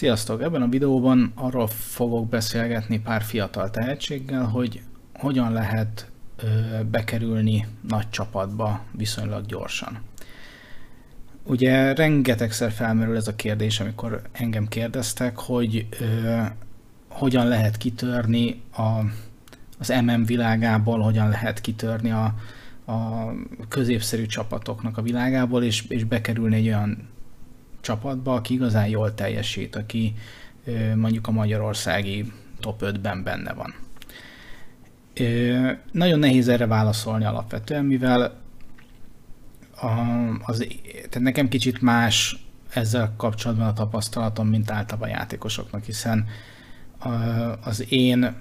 Sziasztok! Ebben a videóban arról fogok beszélgetni pár fiatal tehetséggel, hogy hogyan lehet bekerülni nagy csapatba viszonylag gyorsan. Ugye rengetegszer felmerül ez a kérdés, amikor engem kérdeztek, hogy hogyan lehet kitörni a, az MM világából, hogyan lehet kitörni a, a középszerű csapatoknak a világából, és, és bekerülni egy olyan csapatba, aki igazán jól teljesít, aki mondjuk a magyarországi top 5-ben benne van. Nagyon nehéz erre válaszolni alapvetően, mivel a, az, tehát nekem kicsit más ezzel kapcsolatban a tapasztalatom, mint általában a játékosoknak, hiszen az én,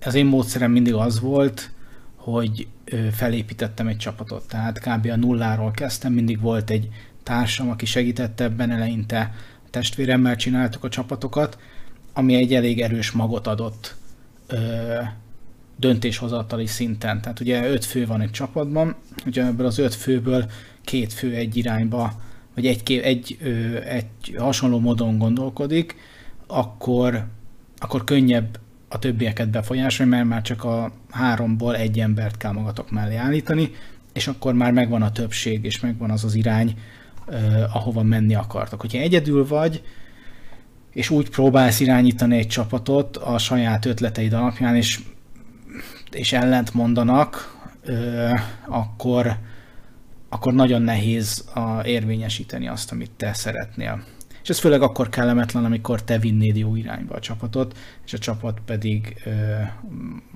az én módszerem mindig az volt, hogy felépítettem egy csapatot. Tehát kb. a nulláról kezdtem, mindig volt egy társam, aki segített ebben eleinte, a testvéremmel csináltuk a csapatokat, ami egy elég erős magot adott ö, döntéshozatali szinten. Tehát ugye öt fő van egy csapatban, ugye ebből az öt főből két fő egy irányba, vagy egy, egy, ö, egy hasonló módon gondolkodik, akkor, akkor könnyebb a többieket befolyásolni, mert már csak a háromból egy embert kell magatok mellé állítani, és akkor már megvan a többség, és megvan az az irány, ahova menni akartok. Hogyha egyedül vagy, és úgy próbálsz irányítani egy csapatot a saját ötleteid alapján, és, és ellent mondanak, uh, akkor, akkor nagyon nehéz a, érvényesíteni azt, amit te szeretnél. És ez főleg akkor kellemetlen, amikor te vinnéd jó irányba a csapatot, és a csapat pedig ö,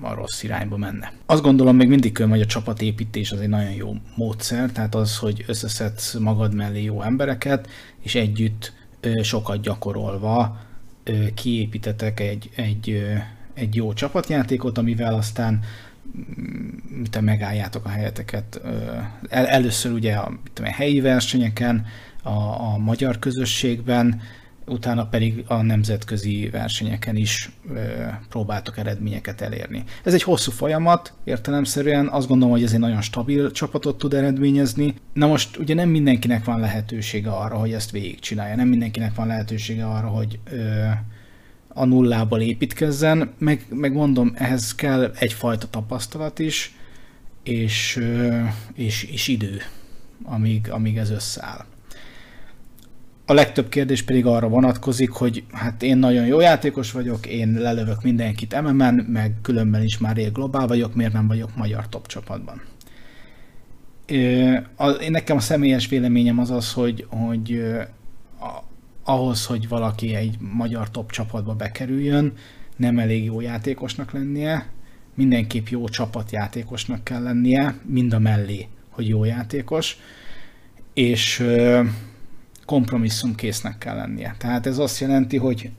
a rossz irányba menne. Azt gondolom még mindig könnyű, hogy a csapatépítés az egy nagyon jó módszer, tehát az, hogy összeszedsz magad mellé jó embereket, és együtt ö, sokat gyakorolva ö, kiépítetek egy, egy, ö, egy jó csapatjátékot, amivel aztán mm, te megálljátok a helyeteket. El, először ugye a, a helyi versenyeken, a, a magyar közösségben, utána pedig a nemzetközi versenyeken is ö, próbáltok eredményeket elérni. Ez egy hosszú folyamat, értelemszerűen azt gondolom, hogy ez egy nagyon stabil csapatot tud eredményezni. Na most ugye nem mindenkinek van lehetősége arra, hogy ezt végigcsinálja, nem mindenkinek van lehetősége arra, hogy ö, a nullából építkezzen, meg, meg mondom, ehhez kell egyfajta tapasztalat is, és, és, és idő, amíg, amíg ez összeáll. A legtöbb kérdés pedig arra vonatkozik, hogy hát én nagyon jó játékos vagyok, én lelövök mindenkit MM-en, meg különben is már rég globál vagyok, miért nem vagyok magyar top csapatban. Én nekem a személyes véleményem az az, hogy, hogy ahhoz, hogy valaki egy magyar top csapatba bekerüljön, nem elég jó játékosnak lennie, mindenképp jó csapatjátékosnak kell lennie, mind a mellé, hogy jó játékos, és kompromisszumkésznek kell lennie. Tehát ez azt jelenti, hogy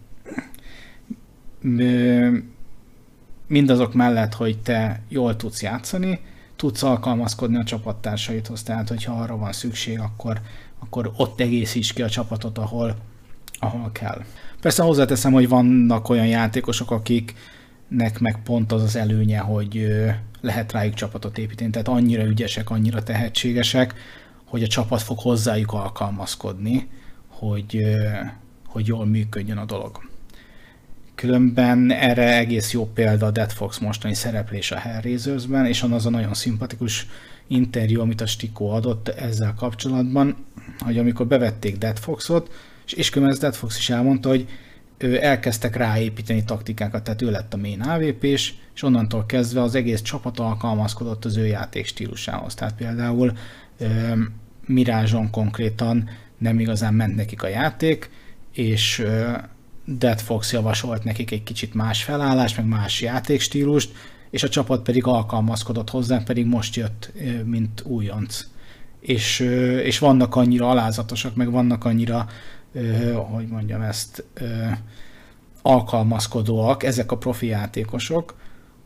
mindazok mellett, hogy te jól tudsz játszani, tudsz alkalmazkodni a csapattársaidhoz, tehát hogyha arra van szükség, akkor, akkor ott egészíts ki a csapatot, ahol, ahol kell. Persze hozzáteszem, hogy vannak olyan játékosok, akiknek meg pont az az előnye, hogy lehet rájuk csapatot építeni, tehát annyira ügyesek, annyira tehetségesek, hogy a csapat fog hozzájuk alkalmazkodni, hogy, hogy jól működjön a dolog. Különben erre egész jó példa a Dead Fox mostani szereplés a Hellraisersben, és az a nagyon szimpatikus interjú, amit a Stikó adott ezzel kapcsolatban, hogy amikor bevették Dead Foxot, és, és ez Dead Fox is elmondta, hogy elkezdtek ráépíteni taktikákat, tehát ő lett a main avp és onnantól kezdve az egész csapat alkalmazkodott az ő játék stílusához. Tehát például Mirázson konkrétan nem igazán ment nekik a játék, és Dead Fox javasolt nekik egy kicsit más felállás, meg más játékstílust, és a csapat pedig alkalmazkodott hozzá, pedig most jött, mint újonc. És, és vannak annyira alázatosak, meg vannak annyira, hogy mondjam ezt, alkalmazkodóak ezek a profi játékosok,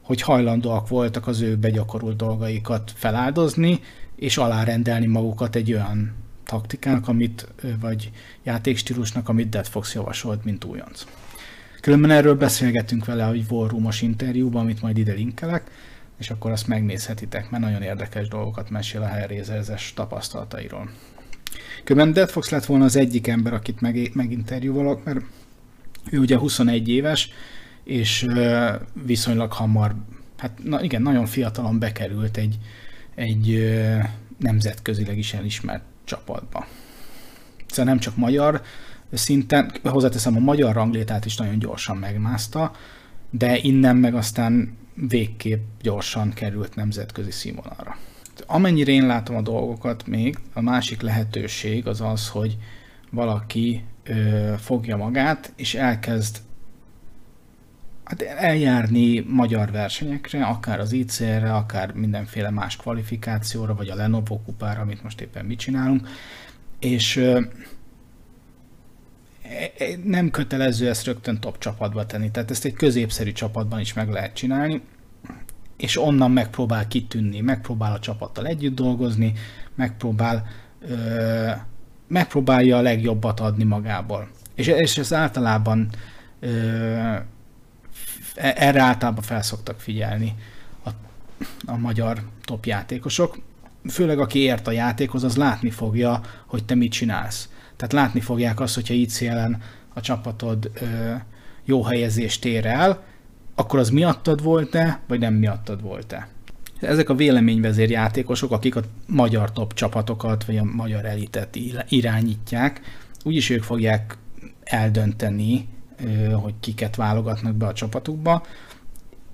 hogy hajlandóak voltak az ő begyakorolt dolgaikat feláldozni, és alárendelni magukat egy olyan taktikának, amit, vagy játékstílusnak, amit Dead Fox javasolt, mint újonc. Különben erről beszélgetünk vele egy War Room-os interjúban, amit majd ide linkelek, és akkor azt megnézhetitek, mert nagyon érdekes dolgokat mesél a hellraiser tapasztalatairól. Különben Dead Fox lett volna az egyik ember, akit meg, meginterjúvalok, mert ő ugye 21 éves, és viszonylag hamar, hát na igen, nagyon fiatalon bekerült egy, egy nemzetközileg is elismert csapatba. Szóval nem csak magyar szinten, hozzáteszem a magyar ranglétát is nagyon gyorsan megmászta, de innen meg aztán végképp gyorsan került nemzetközi színvonalra. Amennyire én látom a dolgokat még, a másik lehetőség az az, hogy valaki ö, fogja magát, és elkezd hát eljárni magyar versenyekre, akár az ICR-re, akár mindenféle más kvalifikációra, vagy a Lenovo kupára, amit most éppen mi csinálunk, és e, e, nem kötelező ezt rögtön top csapatba tenni, tehát ezt egy középszerű csapatban is meg lehet csinálni, és onnan megpróbál kitűnni, megpróbál a csapattal együtt dolgozni, megpróbál ö, megpróbálja a legjobbat adni magából. És, és ez általában ö, erre általában felszoktak figyelni a, a magyar top játékosok. Főleg aki ért a játékhoz, az látni fogja, hogy te mit csinálsz. Tehát látni fogják azt, hogyha szélen a csapatod ö, jó helyezést ér el, akkor az miattad volt-e, vagy nem miattad volt-e. Ezek a véleményvezér játékosok, akik a magyar top csapatokat, vagy a magyar elitet irányítják, úgyis ők fogják eldönteni, hogy kiket válogatnak be a csapatukba,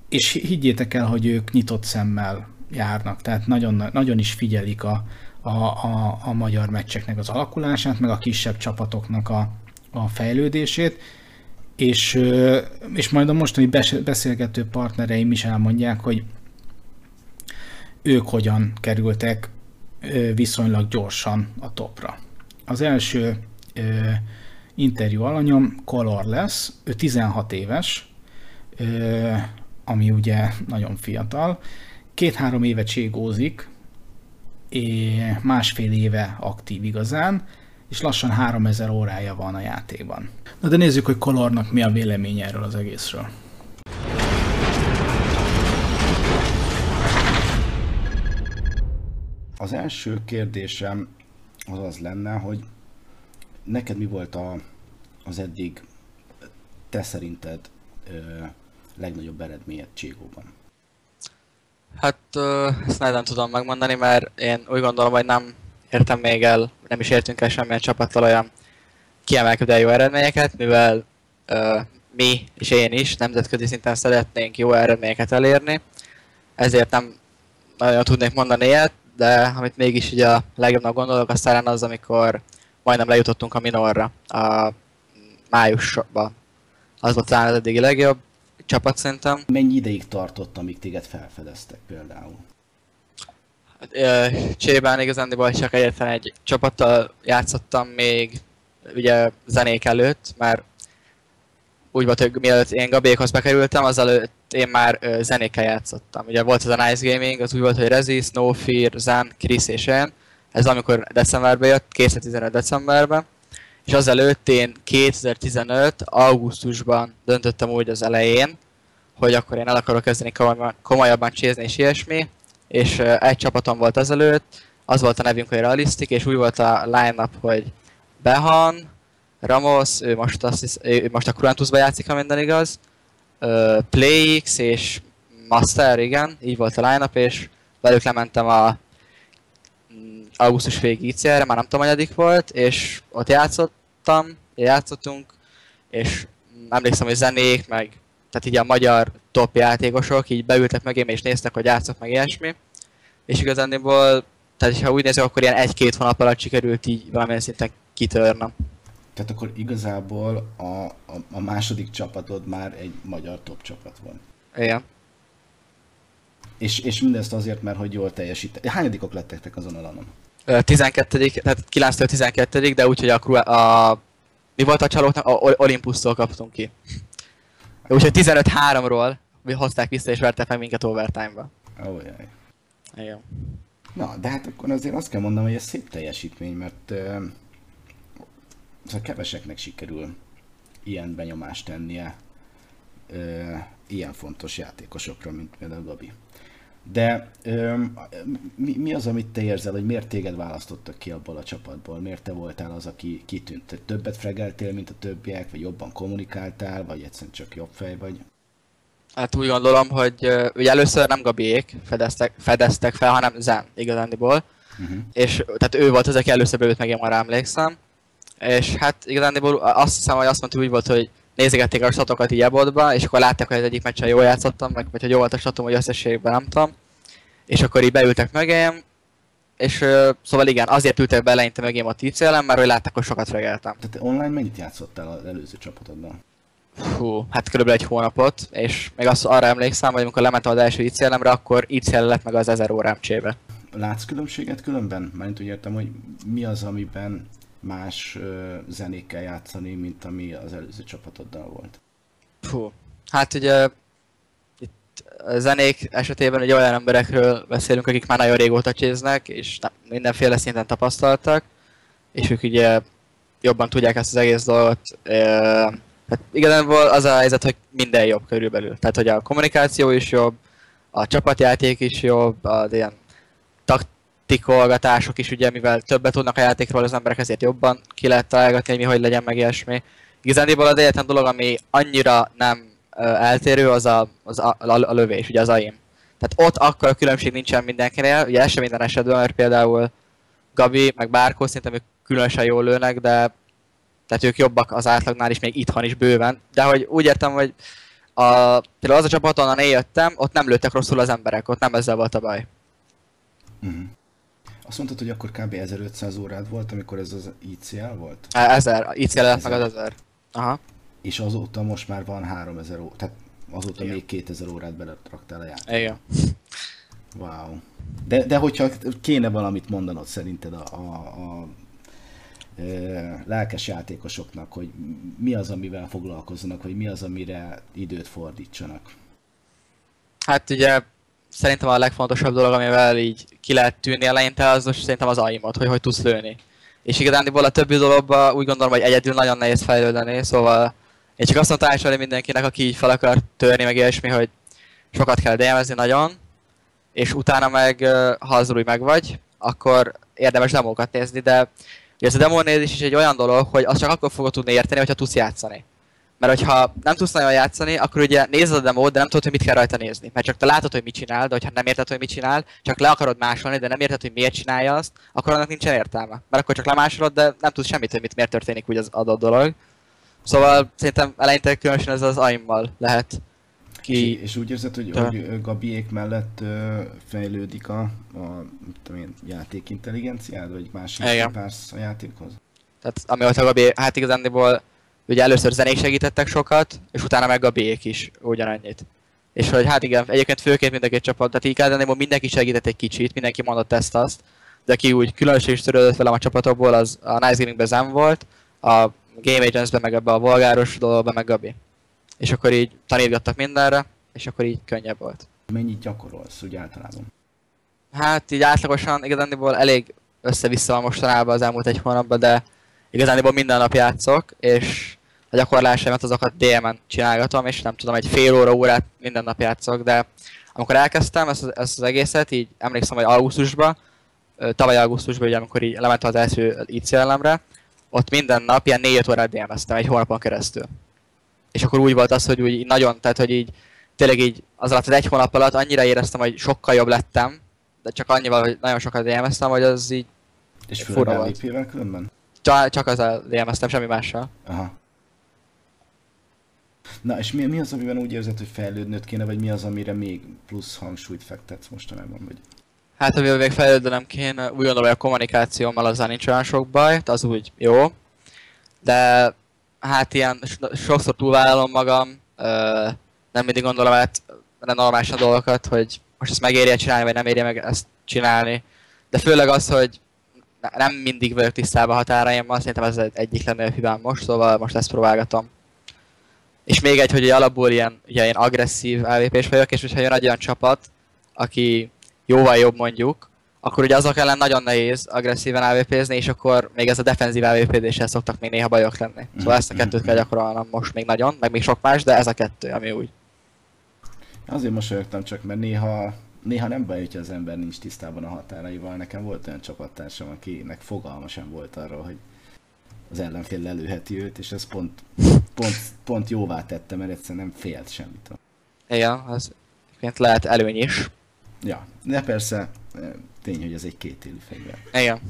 és higgyétek el, hogy ők nyitott szemmel járnak, tehát nagyon, nagyon is figyelik a, a, a, a magyar meccseknek az alakulását, meg a kisebb csapatoknak a, a fejlődését, és, és majd a mostani beszélgető partnereim is elmondják, hogy ők hogyan kerültek viszonylag gyorsan a topra. Az első interjú alanyom Color lesz, ő 16 éves, ami ugye nagyon fiatal, két-három éve cségózik, másfél éve aktív igazán, és lassan 3000 órája van a játékban. Na de nézzük, hogy Colornak mi a véleménye erről az egészről. Az első kérdésem az az lenne, hogy neked mi volt a, az eddig te szerinted ö, legnagyobb eredményed Cségóban? Hát ö, ezt nem tudom megmondani, mert én úgy gondolom, hogy nem értem még el, nem is értünk el semmilyen csapattal olyan kiemelkedően jó eredményeket, mivel ö, mi és én is nemzetközi szinten szeretnénk jó eredményeket elérni, ezért nem nagyon tudnék mondani ilyet, de amit mégis ugye a legjobbnak gondolok, az talán az, amikor majdnem lejutottunk a minorra a májusban. Az volt talán az eddigi legjobb csapat szerintem. Mennyi ideig tartott, amíg téged felfedeztek például? Csében igazán csak egyetlen egy csapattal játszottam még ugye zenék előtt, már úgy volt, hogy mielőtt én Gabékhoz bekerültem, azelőtt én már ö, zenékkel játszottam. Ugye volt ez a Nice Gaming, az úgy volt, hogy Rezi, Snowfear, Zen, Chris és én. Ez amikor decemberben jött, 2015 decemberben. És azelőtt én 2015 augusztusban döntöttem úgy az elején, hogy akkor én el akarok kezdeni komolyabban, komolyabban csézni és ilyesmi. És egy csapatom volt azelőtt, az volt a nevünk, hogy Realistic, és úgy volt a line-up, hogy Behan, Ramos, ő most, azt hisz, ő most a Kurantusba játszik, ha minden igaz. PlayX és Master, igen, így volt a line és velük lementem a augusztus végig ICR-re, már nem tudom, hanyadik volt, és ott játszottam, játszottunk, és emlékszem, hogy zenék, meg tehát így a magyar top játékosok így beültek meg én és néztek, hogy játszok meg ilyesmi. És igazániból, tehát ha úgy nézem, akkor ilyen egy-két hónap alatt sikerült így valamilyen szinten kitörnem. Tehát akkor igazából a, a, a második csapatod már egy magyar top csapat van. Igen. És, és mindezt azért, mert hogy jól teljesít. Hányadikok lettek azon a lanon? 12 tehát 9 12 de úgy, hogy a, a, mi volt a csalóknak? A Olympus-tól kaptunk ki. Úgyhogy 15-3-ról hozták vissza és vertek meg minket overtime-ba. Oh, jaj. Igen. Na, de hát akkor azért azt kell mondanom, hogy ez szép teljesítmény, mert uh, Szóval keveseknek sikerül ilyen benyomást tennie ö, ilyen fontos játékosokra, mint például Gabi. De öm, mi, mi az, amit te érzel, hogy miért téged választottak ki abból a csapatból? Miért te voltál az, aki kitűnt? Te többet fregeltél, mint a többiek, vagy jobban kommunikáltál, vagy egyszerűen csak jobb fej vagy? Hát úgy gondolom, hogy ugye először nem Gabiék fedeztek, fedeztek fel, hanem Zen igazándiból. Uh-huh. És tehát ő volt az, aki először beült meg, én már emlékszem. És hát igazándiból azt hiszem, hogy azt mondta, úgy volt, hogy nézegették a statokat így ebotba, és akkor látták, hogy az egyik meccsen jól játszottam, meg vagy hogy jó volt a statom, hogy összességben nem tudom. És akkor így beültek mögém, és uh, szóval igen, azért ültek be eleinte mögém a TCL-en, mert hogy látták, hogy sokat fregeltem. Tehát online mennyit játszottál az előző csapatodban? Hú, hát körülbelül egy hónapot, és még azt arra emlékszem, hogy amikor lementem az első ICL-emre, akkor ICL lett meg az 1000 órám csébe. Látsz különbséget különben? Mert úgy értem, hogy mi az, amiben más zenékkel játszani, mint ami az előző csapatoddal volt? Fú, hát ugye itt a zenék esetében ugye olyan emberekről beszélünk, akik már nagyon régóta cséznek, és mindenféle szinten tapasztaltak, és ők ugye jobban tudják ezt az egész dolgot. Hát igazából az a helyzet, hogy minden jobb körülbelül. Tehát, hogy a kommunikáció is jobb, a csapatjáték is jobb, az ilyen taktikolgatások is ugye, mivel többet tudnak a játékról az emberek, ezért jobban ki lehet találgatni, hogy mi hogy legyen meg ilyesmi. Igazából az egyetlen dolog, ami annyira nem eltérő, az a, az a, a, lövés, ugye az aim. Tehát ott akkor a különbség nincsen mindenkinél, ugye ez sem minden esetben, mert például Gabi, meg Bárkó szerintem ők különösen jól lőnek, de tehát ők jobbak az átlagnál is, még itthon is bőven. De hogy úgy értem, hogy a, például az a csapat, onnan én jöttem, ott nem lőttek rosszul az emberek, ott nem ezzel volt a baj. Uh-huh. Azt mondtad, hogy akkor kb. 1500 órád volt, amikor ez az ICL volt? 1000, ICL lett meg az 1000. Aha. És azóta most már van 3000 ó, tehát azóta Igen. még 2000 órát beletraktál a játékba. Igen. Wow. De, de hogyha kéne valamit mondanod szerinted a, a, a lelkes játékosoknak, hogy mi az, amivel foglalkozzanak, vagy mi az, amire időt fordítsanak? Hát ugye szerintem a legfontosabb dolog, amivel így ki lehet tűnni eleinte, az most szerintem az aimot, hogy hogy tudsz lőni. És igazándiból a többi dologban úgy gondolom, hogy egyedül nagyon nehéz fejlődni, szóval én csak azt mondtam tanácsolni mindenkinek, aki így fel akar törni, meg ilyesmi, hogy sokat kell dm nagyon, és utána meg, ha az új meg vagy, akkor érdemes demókat nézni, de ez a demonézés is egy olyan dolog, hogy azt csak akkor fogod tudni érteni, hogyha tudsz játszani. Mert hogyha nem tudsz nagyon játszani, akkor ugye nézed a demót, de nem tudod, hogy mit kell rajta nézni. Mert csak te látod, hogy mit csinál, de hogyha nem érted, hogy mit csinál, csak le akarod másolni, de nem érted, hogy miért csinálja azt, akkor annak nincsen értelme. Mert akkor csak lemásolod, de nem tudsz semmit, hogy mit, miért történik úgy az adott dolog. Szóval szerintem eleinte különösen ez az aimmal lehet ki... És, és úgy érzed, hogy, hogy Gabiék mellett ö, fejlődik a, a tudom én, játékintelligenciád, vagy más pársz a játékhoz? Tehát ami volt a Gabi, hát igazándiból ugye először zenék segítettek sokat, és utána meg Gabiék is ugyanannyit. És hogy hát igen, egyébként főként mind a két csapat, tehát igazándiból mindenki segített egy kicsit, mindenki mondott ezt azt, de aki úgy különösen törődött velem a csapatokból, az a Nice Gaming-ben Zen volt, a Game Agents-ben meg ebbe a volgáros dologban meg Gabi és akkor így tanítgattak mindenre, és akkor így könnyebb volt. Mennyit gyakorolsz úgy általában? Hát így átlagosan igazándiból elég össze-vissza van mostanában az elmúlt egy hónapban, de igazándiból minden nap játszok, és a gyakorlásaimat azokat DM-en csinálgatom, és nem tudom, egy fél óra, órát minden nap játszok, de amikor elkezdtem ezt, ezt az egészet, így emlékszem, hogy augusztusban, tavaly augusztusban, ugye, amikor így lementem az első ICL-emre, ott minden nap ilyen 4 órát DM-eztem egy hónapon keresztül és akkor úgy volt az, hogy úgy nagyon, tehát hogy így tényleg így az alatt az egy hónap alatt annyira éreztem, hogy sokkal jobb lettem, de csak annyival, hogy nagyon sokat élmeztem, hogy az így És fura volt. különben? Csak, csak az élmeztem, semmi mással. Aha. Na, és mi, mi az, amiben úgy érzed, hogy fejlődnöd kéne, vagy mi az, amire még plusz hangsúlyt fektetsz mostanában? Vagy? Hát, amivel még fejlődnöm kéne, úgy gondolom, hogy a kommunikációmmal az nincs olyan sok baj, az úgy jó. De hát ilyen sokszor túlvállalom magam, nem mindig gondolom át nem normális a dolgokat, hogy most ezt megérje csinálni, vagy nem érje meg ezt csinálni. De főleg az, hogy nem mindig vagyok tisztában határaimmal, szerintem ez egyik legnagyobb hibám most, szóval most ezt próbálgatom. És még egy, hogy alapból ilyen, ugye én agresszív lvp vagyok, és hogyha jön egy olyan csapat, aki jóval jobb mondjuk, akkor ugye azok ellen nagyon nehéz agresszíven AVP-zni, és akkor még ez a defenzív AVP-déssel szoktak még néha bajok lenni. Szóval ezt a kettőt kell gyakorolnom most még nagyon, meg még sok más, de ez a kettő, ami úgy. Azért mosolyogtam csak, mert néha néha nem baj, hogyha az ember nincs tisztában a határaival. Nekem volt olyan csapattársam, akinek fogalma sem volt arról, hogy az ellenfél lelőheti őt, és ez pont, pont, pont jóvá tette, mert egyszerűen nem félt semmit. Igen, az egyébként lehet előny is. Ja, de persze tény, hogy ez egy kétélű fegyver. Igen.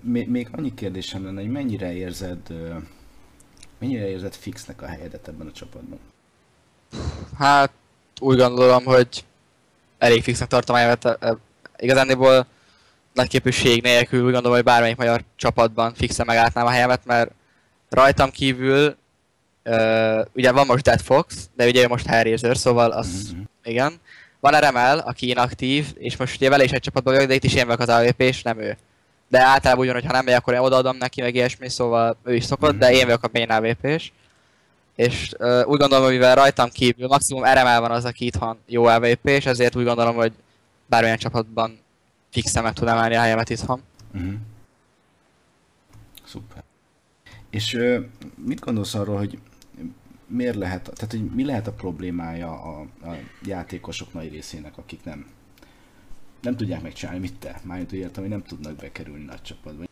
Még, még annyi kérdésem lenne, hogy mennyire érzed, mennyire érzed fixnek a helyedet ebben a csapatban? Hát úgy gondolom, hogy elég fixnek tartom a helyemet. Igazándiból nagy képűség nélkül úgy gondolom, hogy bármelyik magyar csapatban fixen megálltnám a helyemet, mert rajtam kívül uh, ugye van most Dead Fox, de ugye ő most Hellraiser, szóval az mm-hmm. igen. Van Remel, aki inaktív, és most ugye vele is egy csapatban vagyok, de itt is én vagyok az AWP, és nem ő. De általában ugyanúgy, ha nem megy, akkor én odaadom neki, meg ilyesmi, szóval ő is szokott, mm-hmm. de én vagyok a main AWP-s. És uh, úgy gondolom, hogy mivel rajtam kívül maximum RML van az, aki itthon jó AWP, és ezért úgy gondolom, hogy bármilyen csapatban fixen meg tudnám állni a helyemet itthon. Uh-huh. Szuper. És uh, mit gondolsz arról, hogy miért lehet, tehát hogy mi lehet a problémája a, a játékosok nagy részének, akik nem nem tudják megcsinálni, mit te? Mármint úgy értem, hogy nem tudnak bekerülni nagy csapatba.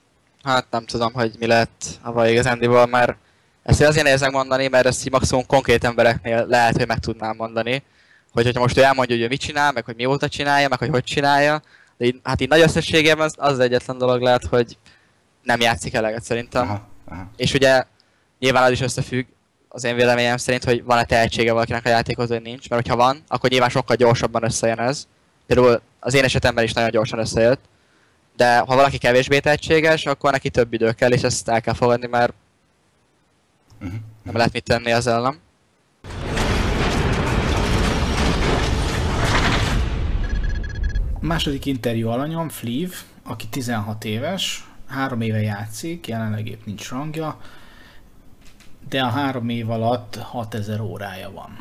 Hát nem tudom, hogy mi lett a vaj igazándiból, mert ezt azért nehéz mondani, mert ezt így maximum konkrét embereknél lehet, hogy meg tudnám mondani. Hogy hogyha most ő elmondja, hogy ő mit csinál, meg hogy mióta csinálja, meg hogy hogy csinálja, de így, hát így nagy összességében az, az egyetlen dolog lehet, hogy nem játszik eleget szerintem. Aha, aha. És ugye nyilván az is összefügg, az én véleményem szerint, hogy van-e tehetsége valakinek a játékhoz, vagy nincs. Mert hogyha van, akkor nyilván sokkal gyorsabban összejön ez. Például az én esetemben is nagyon gyorsan összejött. De ha valaki kevésbé tehetséges, akkor neki több idő kell, és ezt el kell fogadni, mert uh-huh. nem lehet mit tenni az ellen. Második interjú alanyom, Fleeve, aki 16 éves, három éve játszik, jelenleg épp nincs rangja, de a három év alatt 6000 órája van.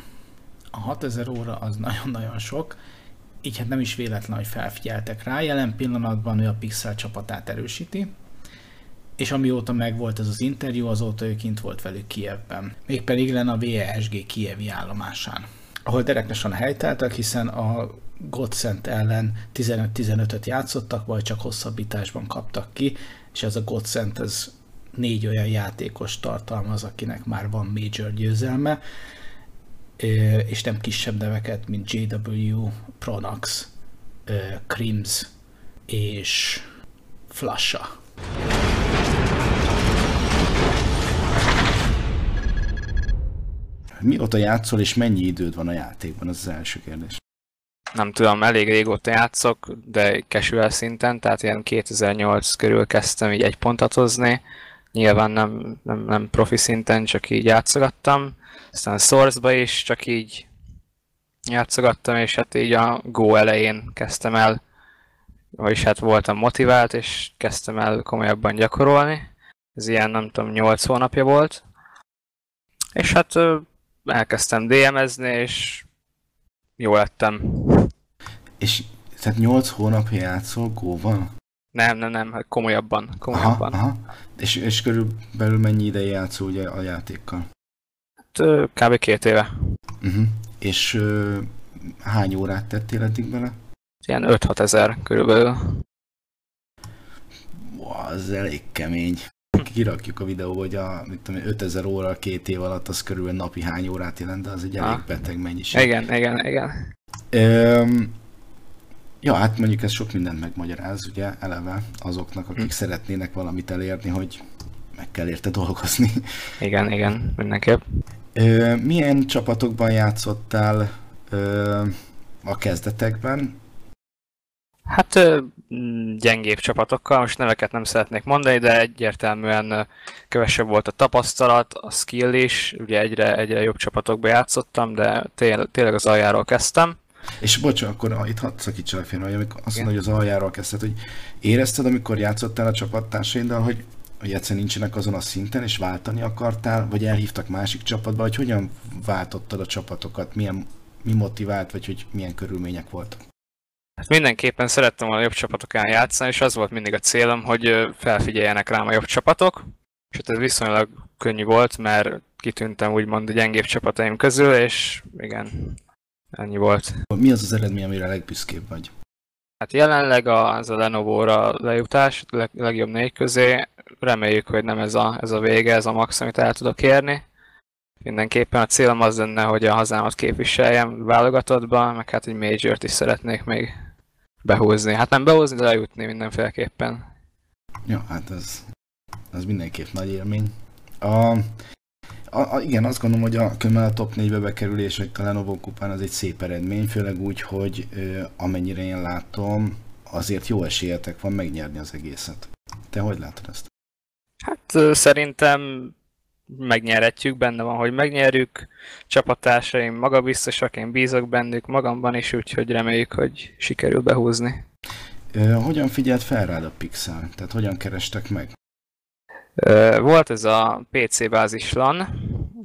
A 6000 óra az nagyon-nagyon sok, így hát nem is véletlen, hogy felfigyeltek rá. Jelen pillanatban ő a Pixel csapatát erősíti, és amióta megvolt ez az interjú, azóta ő kint volt velük Kievben. Mégpedig lenne a VESG Kievi állomásán ahol derekesen helyteltek, hiszen a Godsent ellen 15-15-öt játszottak, vagy csak hosszabbításban kaptak ki, és ez a Godsent ez négy olyan játékos tartalmaz, akinek már van major győzelme, és nem kisebb neveket, mint JW, Pronax, Crims és Flasha. Mióta játszol, és mennyi időd van a játékban? Az az első kérdés. Nem tudom, elég régóta játszok, de casual szinten, tehát ilyen 2008 körül kezdtem így egy pontot hozni. Nyilván nem, nem, nem profi szinten, csak így játszogattam. Aztán Source-ba is csak így játszogattam, és hát így a Go elején kezdtem el, vagyis hát voltam motivált, és kezdtem el komolyabban gyakorolni. Ez ilyen, nem tudom, 8 hónapja volt. És hát elkezdtem DM-ezni, és jó lettem. És tehát 8 hónapja játszol góval? Nem, nem, nem, hát komolyabban. komolyabban. Aha, aha. És, és körülbelül mennyi ideje játszol ugye a játékkal? Hát, kb. két éve. Uh-huh. És uh, hány órát tettél eddig bele? Ilyen 5-6 ezer körülbelül. Wow, az elég kemény kirakjuk a videóba, hogy a mit tudom, 5000 óra két év alatt az körülbelül napi hány órát jelent, de az egy elég ah. beteg mennyiség. Igen, igen, igen. Üm, ja, hát mondjuk ez sok mindent megmagyaráz, ugye, eleve azoknak, akik hm. szeretnének valamit elérni, hogy meg kell érte dolgozni. Igen, igen, mindenképp. Ö, milyen csapatokban játszottál ö, a kezdetekben, Hát gyengébb csapatokkal, most neveket nem szeretnék mondani, de egyértelműen kevesebb volt a tapasztalat, a skill is, ugye egyre, egyre jobb csapatokba játszottam, de tényleg az aljáról kezdtem. És bocs, akkor ah, itt hadd szakítsa a film, hogy amikor azt mondod, hogy az aljáról kezdted, hogy érezted, amikor játszottál a csapattársainddal, hogy, hogy egyszerűen nincsenek azon a szinten, és váltani akartál, vagy elhívtak másik csapatba, hogy hogyan váltottad a csapatokat, milyen, mi motivált, vagy hogy milyen körülmények voltak? Hát mindenképpen szerettem volna jobb csapatokán játszani, és az volt mindig a célom, hogy felfigyeljenek rám a jobb csapatok. És hát ez viszonylag könnyű volt, mert kitűntem úgymond a gyengébb csapataim közül, és igen, ennyi volt. Mi az az eredmény, amire a legbüszkébb vagy? Hát jelenleg az a Lenovo-ra lejutás, leg, legjobb négy közé. Reméljük, hogy nem ez a, ez a vége, ez a max, amit el tudok érni. Mindenképpen a célom az lenne, hogy a hazámat képviseljem válogatottban, meg hát egy major is szeretnék még behúzni. Hát nem behúzni, de lejutni mindenféleképpen. Ja, hát ez, ez mindenképp nagy élmény. A, a, a, igen, azt gondolom, hogy a a top 4-be bekerülés, hogy a Lenovo kupán az egy szép eredmény, főleg úgy, hogy ö, amennyire én látom, azért jó esélyetek van megnyerni az egészet. Te hogy látod ezt? Hát szerintem megnyerhetjük, benne van, hogy megnyerjük. Csapattársaim magabiztosak, én bízok bennük, magamban is, úgyhogy reméljük, hogy sikerül behúzni. Hogyan figyelt fel rád a Pixel? Tehát hogyan kerestek meg? Volt ez a PC bázis LAN,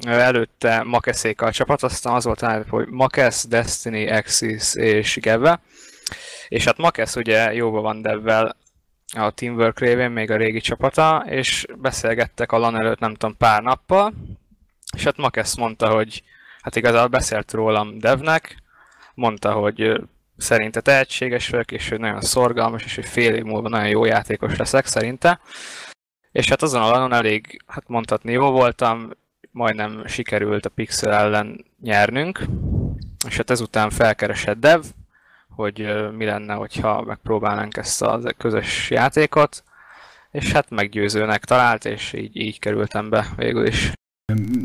előtte Makeszékkal csapatoztam, az volt a hogy Makesz, Destiny, Axis és Geve. És hát Makesz ugye jóba van Devvel a Teamwork révén, még a régi csapata, és beszélgettek a LAN előtt nem tudom pár nappal, és hát Makesz mondta, hogy hát igazából beszélt rólam Devnek, mondta, hogy szerinte tehetséges vagyok, és hogy nagyon szorgalmas, és hogy fél év múlva nagyon jó játékos leszek szerinte. És hát azon a lanon elég, hát mondhatni jó voltam, majdnem sikerült a Pixel ellen nyernünk, és hát ezután felkeresett Dev, hogy mi lenne, hogyha megpróbálnánk ezt a közös játékot, és hát meggyőzőnek talált, és így, így kerültem be végül is.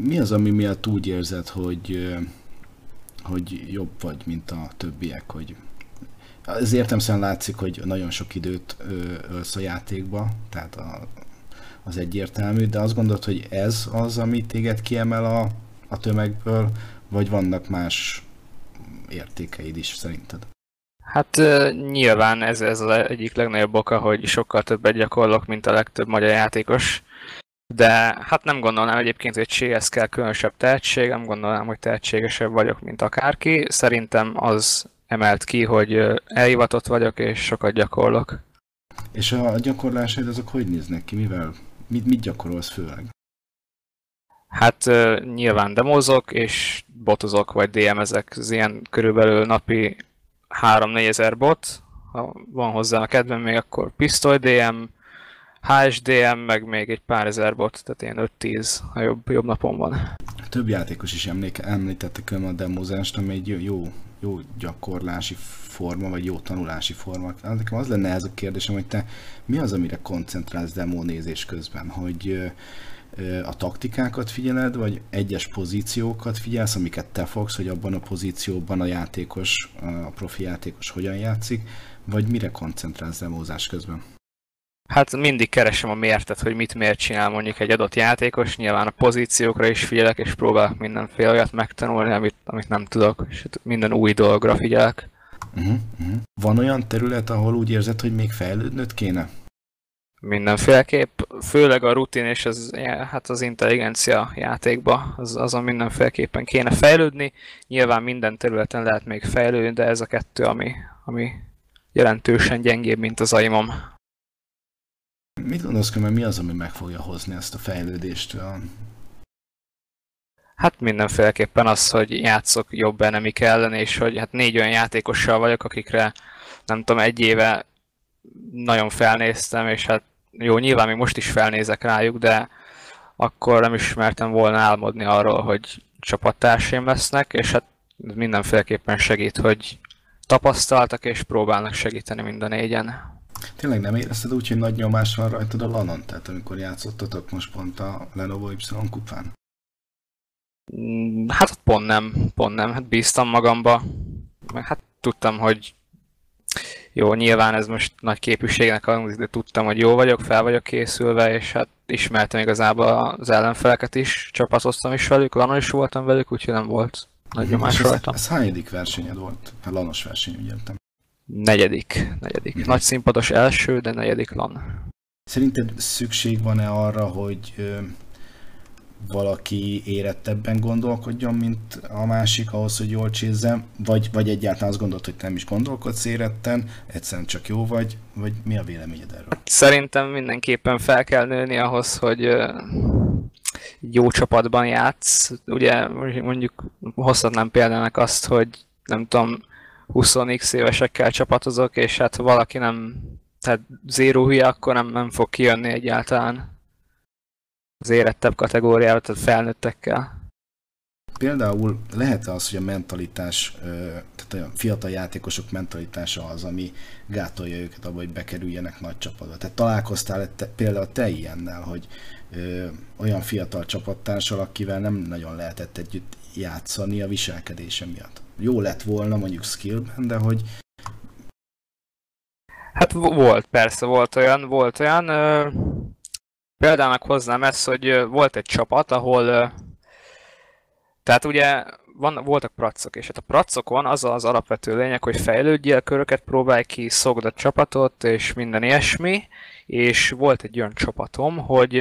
Mi az, ami miatt úgy érzed, hogy, hogy jobb vagy, mint a többiek, hogy ez értemszerűen látszik, hogy nagyon sok időt ölsz a játékba, tehát a, az egyértelmű, de azt gondolod, hogy ez az, ami téged kiemel a, a tömegből, vagy vannak más értékeid is szerinted? Hát nyilván ez, ez az egyik legnagyobb oka, hogy sokkal többet gyakorlok, mint a legtöbb magyar játékos. De hát nem gondolnám egyébként, hogy CS kell különösebb tehetség, nem gondolnám, hogy tehetségesebb vagyok, mint akárki. Szerintem az emelt ki, hogy elhivatott vagyok, és sokat gyakorlok. És a gyakorlásaid azok hogy néznek ki? Mivel Mit, mit gyakorolsz főleg? Hát nyilván demozok, és botozok, vagy DM-ezek, az ilyen körülbelül napi 3-4 ezer bot, ha van hozzá a kedvem, még akkor pisztoly DM, HSDM, meg még egy pár ezer bot, tehát ilyen 5-10, ha jobb, jobb napon van. Több játékos is emléke, említette a demozást, ami egy jó, jó gyakorlási forma, vagy jó tanulási forma. Nekem az lenne ez a kérdésem, hogy te mi az, amire koncentrálsz demónézés közben, hogy a taktikákat figyeled, vagy egyes pozíciókat figyelsz, amiket te fogsz, hogy abban a pozícióban a játékos, a profi játékos hogyan játszik, vagy mire koncentrálsz demózás közben? Hát mindig keresem a mértet, hogy mit miért csinál mondjuk egy adott játékos, nyilván a pozíciókra is figyelek, és próbálok mindenféle olyat megtanulni, amit, amit nem tudok, és minden új dologra figyelek. Uh-huh, uh-huh. Van olyan terület, ahol úgy érzed, hogy még fejlődnöd kéne? Mindenféleképp, főleg a rutin és az, hát az intelligencia játékba, az, azon mindenféleképpen kéne fejlődni. Nyilván minden területen lehet még fejlődni, de ez a kettő, ami, ami jelentősen gyengébb, mint az aimom. Mit gondolsz, hogy mi az, ami meg fogja hozni ezt a fejlődést? Hát mindenféleképpen az, hogy játszok jobb enemik ellen, és hogy hát négy olyan játékossal vagyok, akikre nem tudom, egy éve nagyon felnéztem, és hát jó, nyilván még most is felnézek rájuk, de akkor nem ismertem volna álmodni arról, hogy csapattársaim lesznek, és hát mindenféleképpen segít, hogy tapasztaltak és próbálnak segíteni mind a négyen. Tényleg nem érezted úgy, hogy nagy nyomás van rajtad a lanon? Tehát amikor játszottatok most pont a Lenovo Y kupán? Mm, hát pont nem, pont nem. Hát bíztam magamba. Hát tudtam, hogy jó, nyilván ez most nagy képűségnek hangzik, de tudtam, hogy jó vagyok, fel vagyok készülve, és hát ismertem igazából az ellenfeleket is, csapatoztam is velük, lanon is voltam velük, úgyhogy nem volt nagy nyomás rajtam. Ez, ez hányadik versenyed volt? A lanos verseny, úgy értem. Negyedik, negyedik. Nagy színpados első, de negyedik lan. Szerinted szükség van-e arra, hogy valaki érettebben gondolkodjon, mint a másik ahhoz, hogy jól csézzem, vagy, vagy egyáltalán azt gondolod, hogy nem is gondolkodsz éretten, egyszerűen csak jó vagy, vagy mi a véleményed erről? Szerintem mindenképpen fel kell nőni ahhoz, hogy jó csapatban játsz. Ugye mondjuk hozhatnám példának azt, hogy nem tudom, 20x évesekkel csapatozok, és hát valaki nem, tehát zéró hülye, akkor nem, nem fog kijönni egyáltalán az érettebb kategóriába, tehát felnőttekkel. Például lehet az, hogy a mentalitás, tehát a fiatal játékosok mentalitása az, ami gátolja őket abba, hogy bekerüljenek nagy csapatba. Tehát találkoztál te, például te ilyennel, hogy ö, olyan fiatal csapattársal, akivel nem nagyon lehetett együtt játszani a viselkedése miatt. Jó lett volna mondjuk skillben, de hogy... Hát volt, persze, volt olyan, volt olyan. Ö, példának hoznám ezt, hogy volt egy csapat, ahol tehát ugye van, voltak pracok, és hát a pracokon az az alapvető lényeg, hogy fejlődjél, köröket próbálj ki, szokd a csapatot, és minden ilyesmi, és volt egy olyan csapatom, hogy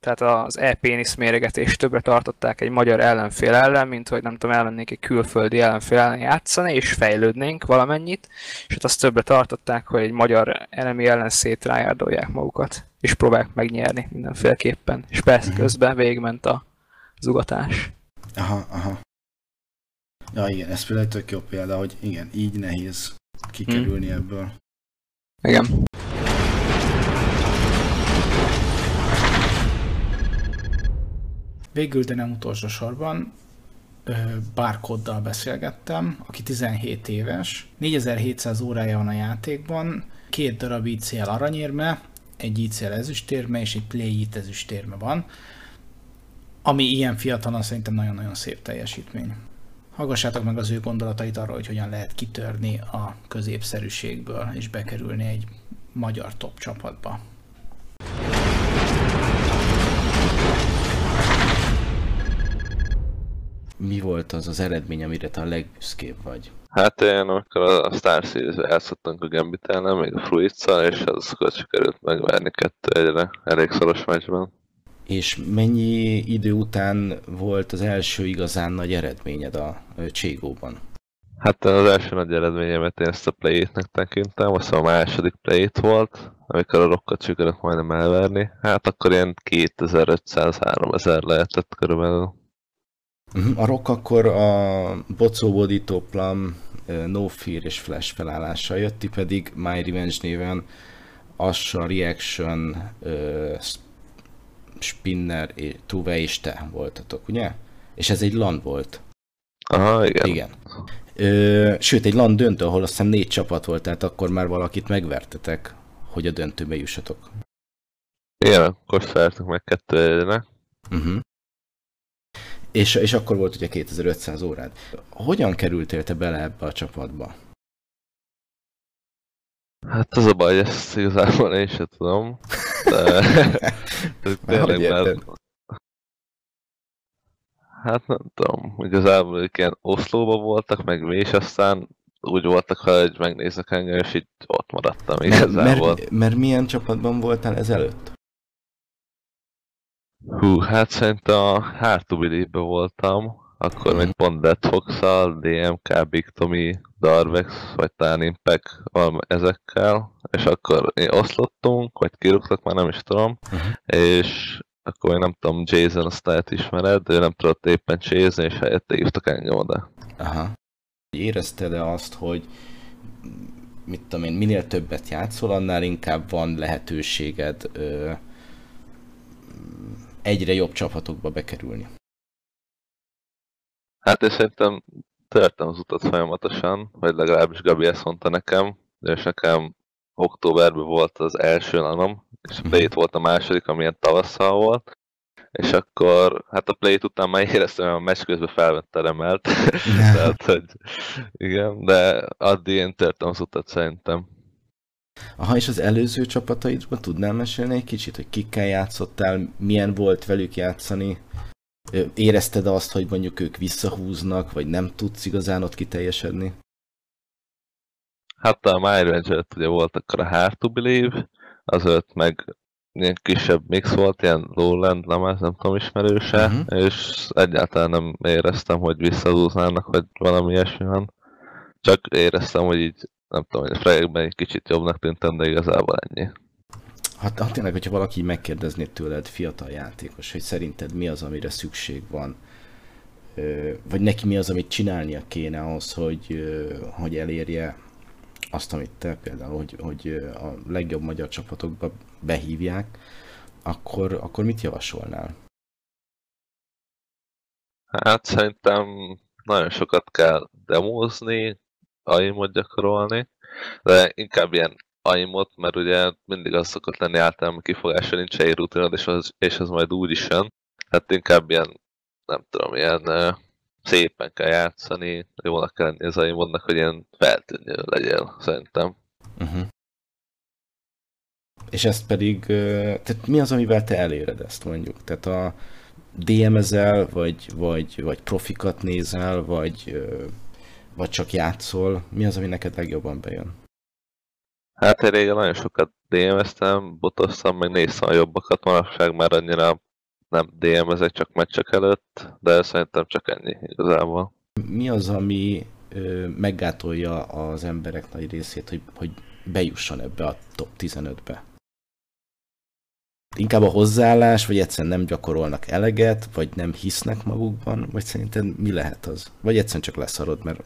tehát az e-pénisz méregetést többre tartották egy magyar ellenfél ellen, mint hogy nem tudom, elmennék egy külföldi ellenfél ellen játszani, és fejlődnénk valamennyit, és hát azt többre tartották, hogy egy magyar elemi ellen szétrájárdolják magukat, és próbálják megnyerni mindenféleképpen. És persze mhm. közben végigment a zugatás. Aha, aha. Ja igen, ez például tök jó példa, hogy igen, így nehéz kikerülni hmm. ebből. Igen. Végül, de nem utolsó sorban, Bárkoddal beszélgettem, aki 17 éves, 4700 órája van a játékban, két darab ICL aranyérme, egy ICL ezüstérme és egy Play ezüstérme van ami ilyen fiatalon szerintem nagyon-nagyon szép teljesítmény. Hallgassátok meg az ő gondolatait arról, hogy hogyan lehet kitörni a középszerűségből és bekerülni egy magyar top csapatba. Mi volt az az eredmény, amire te a legbüszkébb vagy? Hát én amikor a Star series játszottunk a gambit még a fruits és az akkor sikerült megverni kettő egyre elég szoros meccsben. És mennyi idő után volt az első igazán nagy eredményed a Cségóban? Hát az első nagy eredményemet én ezt a play nek tekintem, azt a második play volt, amikor a rokkat sikerült majdnem elverni. Hát akkor ilyen 2500-3000 lehetett körülbelül. Mhm, a rock akkor a Bocó Plum, No Fear és Flash felállással jött, ti pedig My Revenge néven Asha Reaction, Spinner, Tuve és te voltatok, ugye? És ez egy land volt. Aha, igen. Igen. Ö, sőt, egy land döntő, ahol azt hiszem négy csapat volt, tehát akkor már valakit megvertetek, hogy a döntőbe jussatok. Igen, akkor szertünk meg kettő egyre. Uh-huh. És, és akkor volt ugye 2500 órád. Hogyan kerültél te bele ebbe a csapatba? Hát az a baj, ezt igazából én sem tudom. De... tényleg már... Hát nem tudom, igazából ők ilyen Oszlóban voltak, meg mi, és aztán úgy voltak, hogy megnéznek engem, és így ott maradtam igazából. Mert, mert milyen csapatban voltál ezelőtt? Hú, hát szerintem a to voltam, akkor még pont Dead fox DMK, Big Tommy, Darvex, vagy talán Impact ezekkel, és akkor oszlottunk, vagy kirúgtak, már nem is tudom, uh-huh. és akkor még nem tudom, Jason azt ismered, ő nem tudott éppen csézni, és helyette hívtak engem oda. Aha. Érezted-e azt, hogy mit tudom én, minél többet játszol, annál inkább van lehetőséged ö, egyre jobb csapatokba bekerülni? Hát és szerintem törtem az utat folyamatosan, vagy legalábbis Gabi ezt mondta nekem, és nekem októberben volt az első nanom, és a play volt a második, amilyen tavasszal volt, és akkor, hát a play után már éreztem, hogy a meccs közben felvett remelt, tehát, hogy igen, de addig én törtem az utat szerintem. Aha, és az előző csapataidról tudnál mesélni egy kicsit, hogy kikkel játszottál, milyen volt velük játszani? Érezted azt, hogy mondjuk ők visszahúznak, vagy nem tudsz igazán ott kiteljesedni? Hát a My Revenge ugye volt akkor a Hard to Believe, az öt meg ilyen kisebb mix volt, ilyen Lowland, nem, nem tudom ismerőse, uh-huh. és egyáltalán nem éreztem, hogy visszahúznának, vagy valami ilyesmi van. Csak éreztem, hogy így, nem tudom, hogy a fragekben egy kicsit jobbnak tűntem, de igazából ennyi. Hát, hát tényleg, hogyha valaki megkérdezné tőled, fiatal játékos, hogy szerinted mi az, amire szükség van vagy neki mi az, amit csinálnia kéne ahhoz, hogy, hogy elérje azt, amit te például, hogy, hogy a legjobb magyar csapatokba behívják, akkor, akkor mit javasolnál? Hát szerintem nagyon sokat kell demózni, aimot gyakorolni, de inkább ilyen aimot, mert ugye mindig az szokott lenni általában kifogás, hogy nincs egy rutinod, és az, és az majd úgy is jön. Hát inkább ilyen, nem tudom, ilyen uh, szépen kell játszani, jónak kell lenni az aimodnak, hogy ilyen feltűnő legyél, szerintem. Uh-huh. És ezt pedig, tehát mi az, amivel te eléred ezt mondjuk? Tehát a DM-ezel, vagy, vagy, vagy profikat nézel, vagy, vagy csak játszol? Mi az, ami neked legjobban bejön? Hát én régen nagyon sokat DM-eztem, botoztam, meg néztem a jobbakat, manapság már annyira nem DM-ezek csak meccsek előtt, de szerintem csak ennyi igazából. Mi az, ami ö, meggátolja az emberek nagy részét, hogy, hogy bejusson ebbe a top 15-be? Inkább a hozzáállás, vagy egyszerűen nem gyakorolnak eleget, vagy nem hisznek magukban, vagy szerintem mi lehet az? Vagy egyszerűen csak leszarod, mert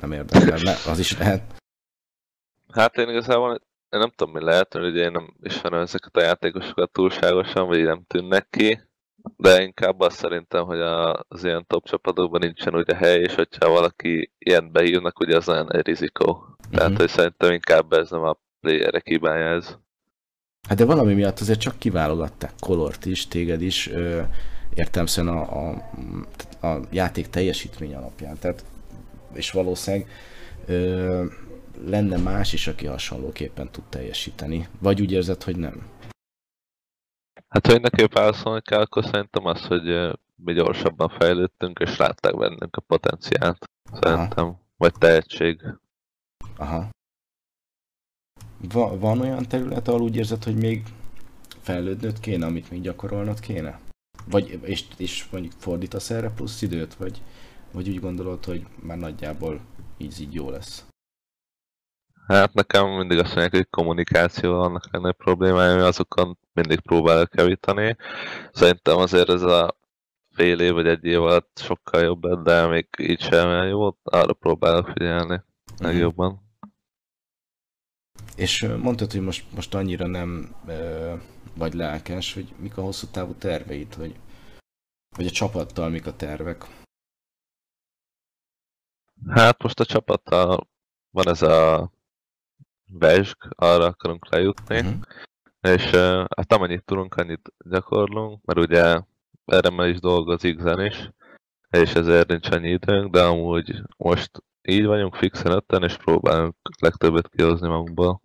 nem érdekel, az is lehet. Hát én igazából én nem tudom mi lehet, mert ugye én nem ismerem ezeket a játékosokat túlságosan, vagy nem tűnnek ki, de inkább azt szerintem, hogy az ilyen top csapatokban nincsen ugye hely, és hogyha valaki ilyen behívnak, ugye az nagyon egy rizikó. Tehát, uh-huh. hogy szerintem inkább ez nem a playerek hibája ez. Hát de valami miatt azért csak kiválogatták Kolort is, téged is, ö, értelmszerűen a, a, a játék teljesítmény alapján. Tehát, és valószínűleg ö, lenne más is, aki hasonlóképpen tud teljesíteni. Vagy úgy érzed, hogy nem? Hát, ha nekem válaszolni kell, akkor szerintem az, hogy mi gyorsabban fejlődtünk, és látták bennünk a potenciált. Szerintem. Aha. Vagy tehetség. Aha. Va- van olyan terület, ahol úgy érzed, hogy még fejlődnöd kéne, amit még gyakorolnod kéne? Vagy, és, és mondjuk fordítasz erre plusz időt, vagy, vagy úgy gondolod, hogy már nagyjából így, így jó lesz? Hát nekem mindig azt mondják, hogy kommunikáció vannak legnagyobb problémája, azokon mindig próbálok javítani. Szerintem azért ez a fél év vagy egy év alatt sokkal jobb, de még így sem jó, arra próbálok figyelni legjobban. És mondtad, hogy most, most annyira nem ö, vagy lelkes, hogy mik a hosszú távú terveid, hogy, vagy a csapattal mik a tervek? Hát most a csapattal van ez a Vezsg, arra akarunk lejutni, uh-huh. és uh, hát amennyit tudunk, annyit gyakorlunk, mert ugye erre is dolgozik zen is, és ezért nincs annyi időnk, de amúgy most így vagyunk fixen ötten, és próbálunk legtöbbet kihozni magunkból.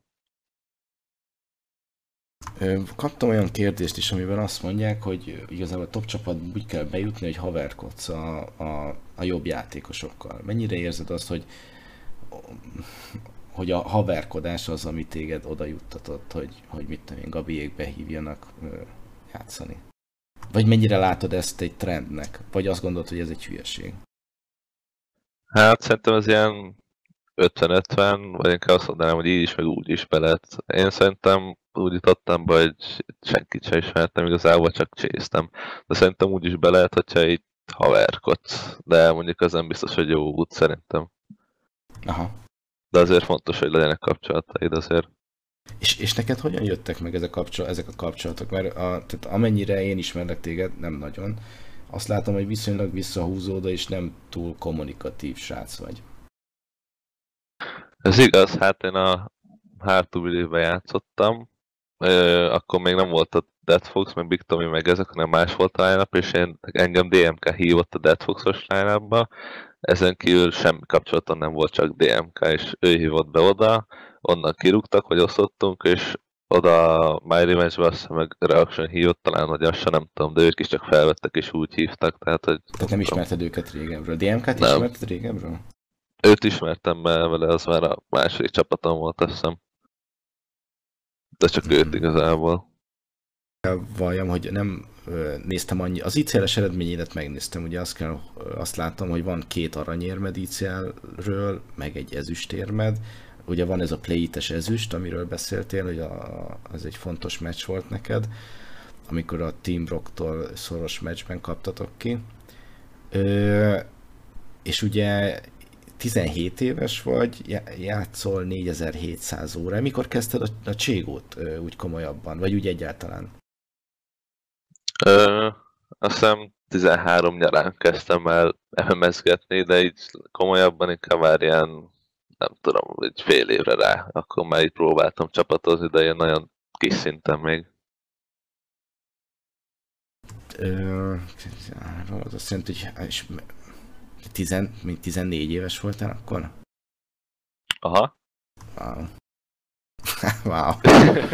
Kaptam olyan kérdést is, amiben azt mondják, hogy igazából a top csapat úgy kell bejutni, hogy haverkodsz a, a, a jobb játékosokkal. Mennyire érzed azt, hogy hogy a haverkodás az, ami téged oda juttatott, hogy, hogy mit tudom én, Gabiék behívjanak játszani? Vagy mennyire látod ezt egy trendnek? Vagy azt gondolod, hogy ez egy hülyeség? Hát szerintem ez ilyen 50-50, vagy inkább azt mondanám, hogy így is, meg úgy is be. Én szerintem úgy jutottam be, hogy senkit sem ismertem, igazából csak csésztem. De szerintem úgy is be lehet, hogyha itt haverkodsz. De mondjuk az nem biztos, hogy jó út szerintem. Aha de azért fontos, hogy legyenek kapcsolataid azért. És, és neked hogyan jöttek meg ezek a, kapcsol, ezek a kapcsolatok? Mert a, tehát amennyire én ismerlek téged, nem nagyon, azt látom, hogy viszonylag visszahúzódó és nem túl kommunikatív srác vagy. Ez igaz, hát én a Believe-ben játszottam, akkor még nem volt a Dead Fox, meg Big Tommy, meg ezek, hanem más volt a line és én, engem DMK hívott a Dead Fox-os line ezen kívül semmi kapcsolatom nem volt, csak DMK, és ő hívott be oda, onnan kirúgtak, vagy osztottunk, és oda My Revenge-be azt meg Reaction hívott, talán, hogy azt sem nem tudom, de ők is csak felvettek, és úgy hívtak, tehát, hogy... Tehát nem ismerted őket régebről. DMK-t nem. ismerted régebről? Őt ismertem be vele, az már a második csapatom volt, azt hiszem. De csak őt igazából. Valljam, hogy nem néztem annyi, az ICL-es eredményédet megnéztem, ugye azt, kell, azt láttam, hogy van két aranyérmed ICL-ről, meg egy ezüstérmed, ugye van ez a play ezüst, amiről beszéltél, hogy a, az egy fontos meccs volt neked, amikor a Team Rocktól szoros meccsben kaptatok ki. Ö, és ugye 17 éves vagy, játszol 4700 óra. Mikor kezdted a, a cségót úgy komolyabban, vagy úgy egyáltalán? Ö, azt hiszem 13 nyarán kezdtem el MMS-getni, de így komolyabban inkább már ilyen, nem tudom, egy fél évre rá, akkor már így próbáltam csapatozni, de ilyen nagyon kis szinten még. Ö, az azt jelenti, hogy és 10, 14 éves voltál akkor? Aha. Wow. wow.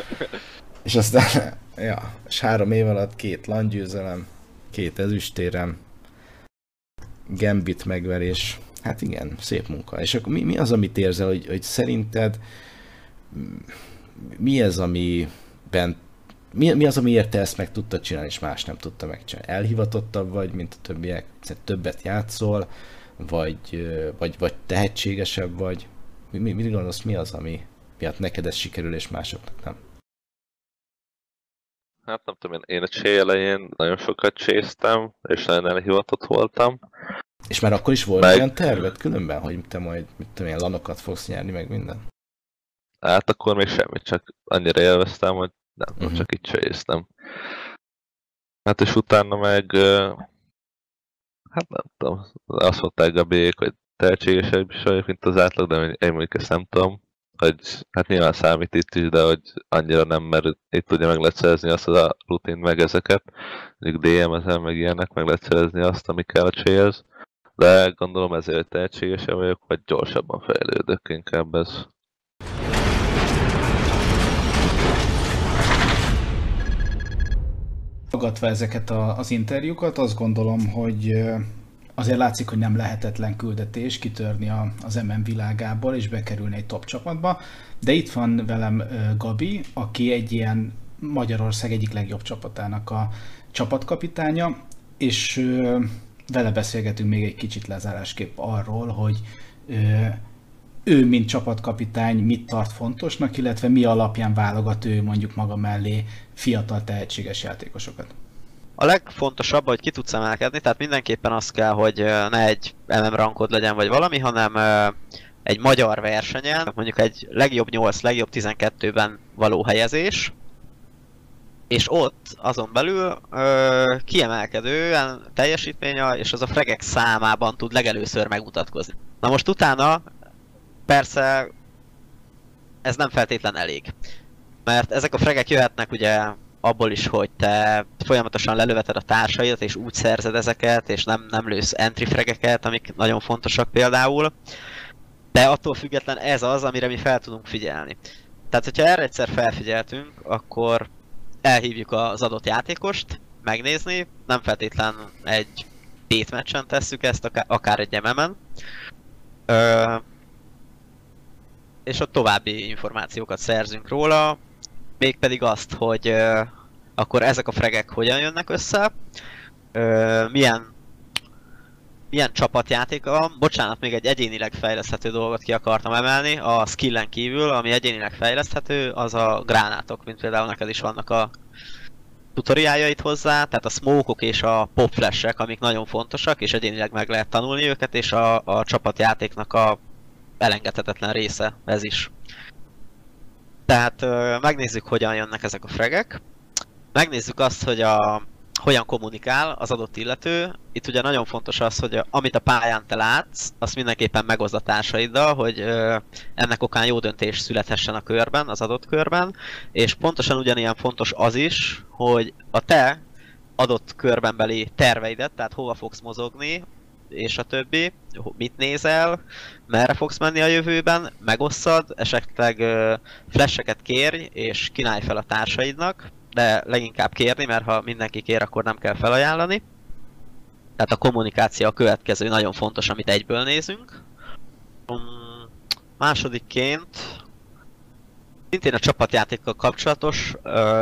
és aztán, ja, és három év alatt két landgyőzelem, két ezüstérem, Gambit megverés. Hát igen, szép munka. És akkor mi, mi az, amit érzel, hogy, hogy szerinted mi az, amiben mi, mi az, amiért te ezt meg tudtad csinálni, és más nem tudta megcsinálni? Elhivatottabb vagy, mint a többiek? Többet játszol, vagy, vagy, vagy tehetségesebb vagy? Mi, mi, mit gondolsz, mi az, ami miatt neked ez sikerül, és másoknak nem? Hát nem tudom, én a csé elején nagyon sokat csésztem, és nagyon elhivatott voltam. És már akkor is volt meg... olyan terved különben, hogy te majd mit tudom, ilyen lanokat fogsz nyerni, meg minden? Hát akkor még semmit, csak annyira élveztem, hogy nem, uh-huh. csak itt csésztem. Hát és utána meg, hát nem tudom, azt mondták a bék, hogy tehetségesebb is vagyok, mint az átlag, de én mondjuk ezt nem tudom hogy hát nyilván számít itt is, de hogy annyira nem, mert itt tudja meg lehet szerezni azt a rutin meg ezeket, mondjuk DM-ezen meg ilyenek, meg lehet szerezni azt, ami kell a de gondolom ezért tehetségesebb vagyok, vagy gyorsabban fejlődök inkább ez. Hallgatva ezeket a, az interjúkat, azt gondolom, hogy azért látszik, hogy nem lehetetlen küldetés kitörni a, az MM világából és bekerülni egy top csapatba, de itt van velem Gabi, aki egy ilyen Magyarország egyik legjobb csapatának a csapatkapitánya, és vele beszélgetünk még egy kicsit lezárásképp arról, hogy ő, mint csapatkapitány mit tart fontosnak, illetve mi alapján válogat ő mondjuk maga mellé fiatal tehetséges játékosokat. A legfontosabb, hogy ki tudsz emelkedni, tehát mindenképpen az kell, hogy ne egy MM rankod legyen vagy valami, hanem egy magyar versenyen, mondjuk egy legjobb 8, legjobb 12-ben való helyezés, és ott azon belül ö, kiemelkedően teljesítménye, és az a fregek számában tud legelőször megmutatkozni. Na most utána persze ez nem feltétlen elég. Mert ezek a fregek jöhetnek ugye abból is, hogy te folyamatosan lelöveted a társaidat, és úgy szerzed ezeket, és nem, nem lősz entry fregeket, amik nagyon fontosak például. De attól független ez az, amire mi fel tudunk figyelni. Tehát, hogyha erre egyszer felfigyeltünk, akkor elhívjuk az adott játékost, megnézni, nem feltétlen egy két meccsen tesszük ezt, akár egy MM-en. És ott további információkat szerzünk róla, mégpedig azt, hogy akkor ezek a fregek hogyan jönnek össze, milyen milyen csapatjáték van. Bocsánat, még egy egyénileg fejleszthető dolgot ki akartam emelni, a skillen kívül, ami egyénileg fejleszthető, az a gránátok, mint például neked is vannak a tutoriáljait hozzá, tehát a smoke és a pop amik nagyon fontosak, és egyénileg meg lehet tanulni őket, és a, a csapatjátéknak a elengedhetetlen része ez is. Tehát megnézzük, hogyan jönnek ezek a fregek. Megnézzük azt, hogy a, hogyan kommunikál az adott illető. Itt ugye nagyon fontos az, hogy a, amit a pályán te látsz, azt mindenképpen megozd a társaiddal, hogy ö, ennek okán jó döntés születhessen a körben, az adott körben. És pontosan ugyanilyen fontos az is, hogy a te adott körben beli terveidet, tehát hova fogsz mozogni, és a többi, mit nézel, merre fogsz menni a jövőben, megosszad, esetleg flasheket kérj, és kínálj fel a társaidnak, de leginkább kérni, mert ha mindenki kér, akkor nem kell felajánlani. Tehát a kommunikáció a következő nagyon fontos, amit egyből nézünk. Um, másodikként szintén a csapatjátékkal kapcsolatos,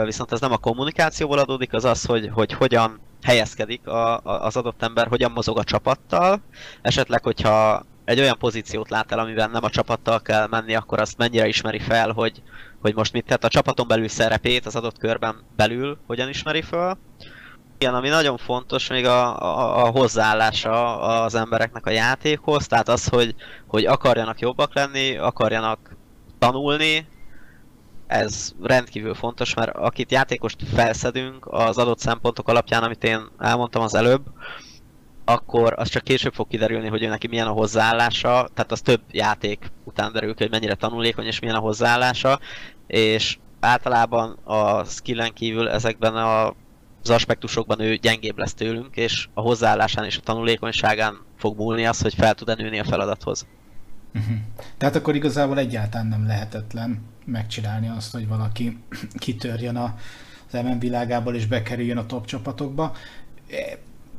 viszont ez nem a kommunikációból adódik, az az, hogy, hogy hogyan helyezkedik a, a, az adott ember, hogyan mozog a csapattal. Esetleg, hogyha egy olyan pozíciót lát el, amiben nem a csapattal kell menni, akkor azt mennyire ismeri fel, hogy, hogy most mit tett a csapaton belül szerepét az adott körben belül, hogyan ismeri fel. Igen, ami nagyon fontos még a, a, a hozzáállása az embereknek a játékhoz, tehát az, hogy, hogy akarjanak jobbak lenni, akarjanak tanulni, ez rendkívül fontos, mert akit játékost felszedünk az adott szempontok alapján, amit én elmondtam az előbb, akkor az csak később fog kiderülni, hogy ő neki milyen a hozzáállása, tehát az több játék után derül ki, hogy mennyire tanulékony és milyen a hozzáállása, és általában a skillen kívül ezekben a az aspektusokban ő gyengébb lesz tőlünk, és a hozzáállásán és a tanulékonyságán fog múlni az, hogy fel tud-e nőni a feladathoz. Uh-huh. Tehát akkor igazából egyáltalán nem lehetetlen megcsinálni azt, hogy valaki kitörjön a, az MM világából és bekerüljön a top csapatokba. E,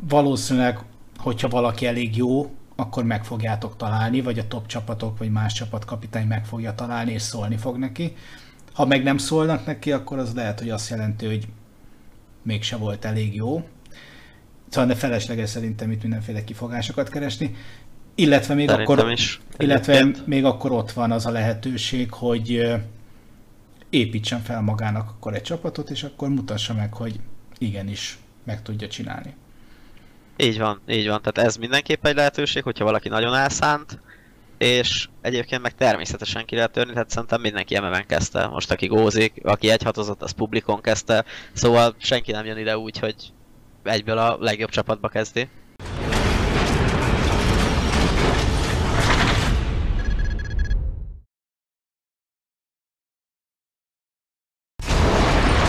valószínűleg, hogyha valaki elég jó, akkor meg fogjátok találni, vagy a top csapatok, vagy más csapatkapitány meg fogja találni, és szólni fog neki. Ha meg nem szólnak neki, akkor az lehet, hogy azt jelenti, hogy mégse volt elég jó. Szóval ne felesleges szerintem itt mindenféle kifogásokat keresni. Illetve még, akkor, is. illetve még akkor ott van az a lehetőség, hogy építsen fel magának akkor egy csapatot, és akkor mutassa meg, hogy igenis meg tudja csinálni. Így van, így van. Tehát ez mindenképp egy lehetőség, hogyha valaki nagyon elszánt, és egyébként meg természetesen ki lehet törni, tehát szerintem mindenki emeven kezdte. Most aki gózik, aki egy hatozott, az publikon kezdte, szóval senki nem jön ide úgy, hogy egyből a legjobb csapatba kezdi.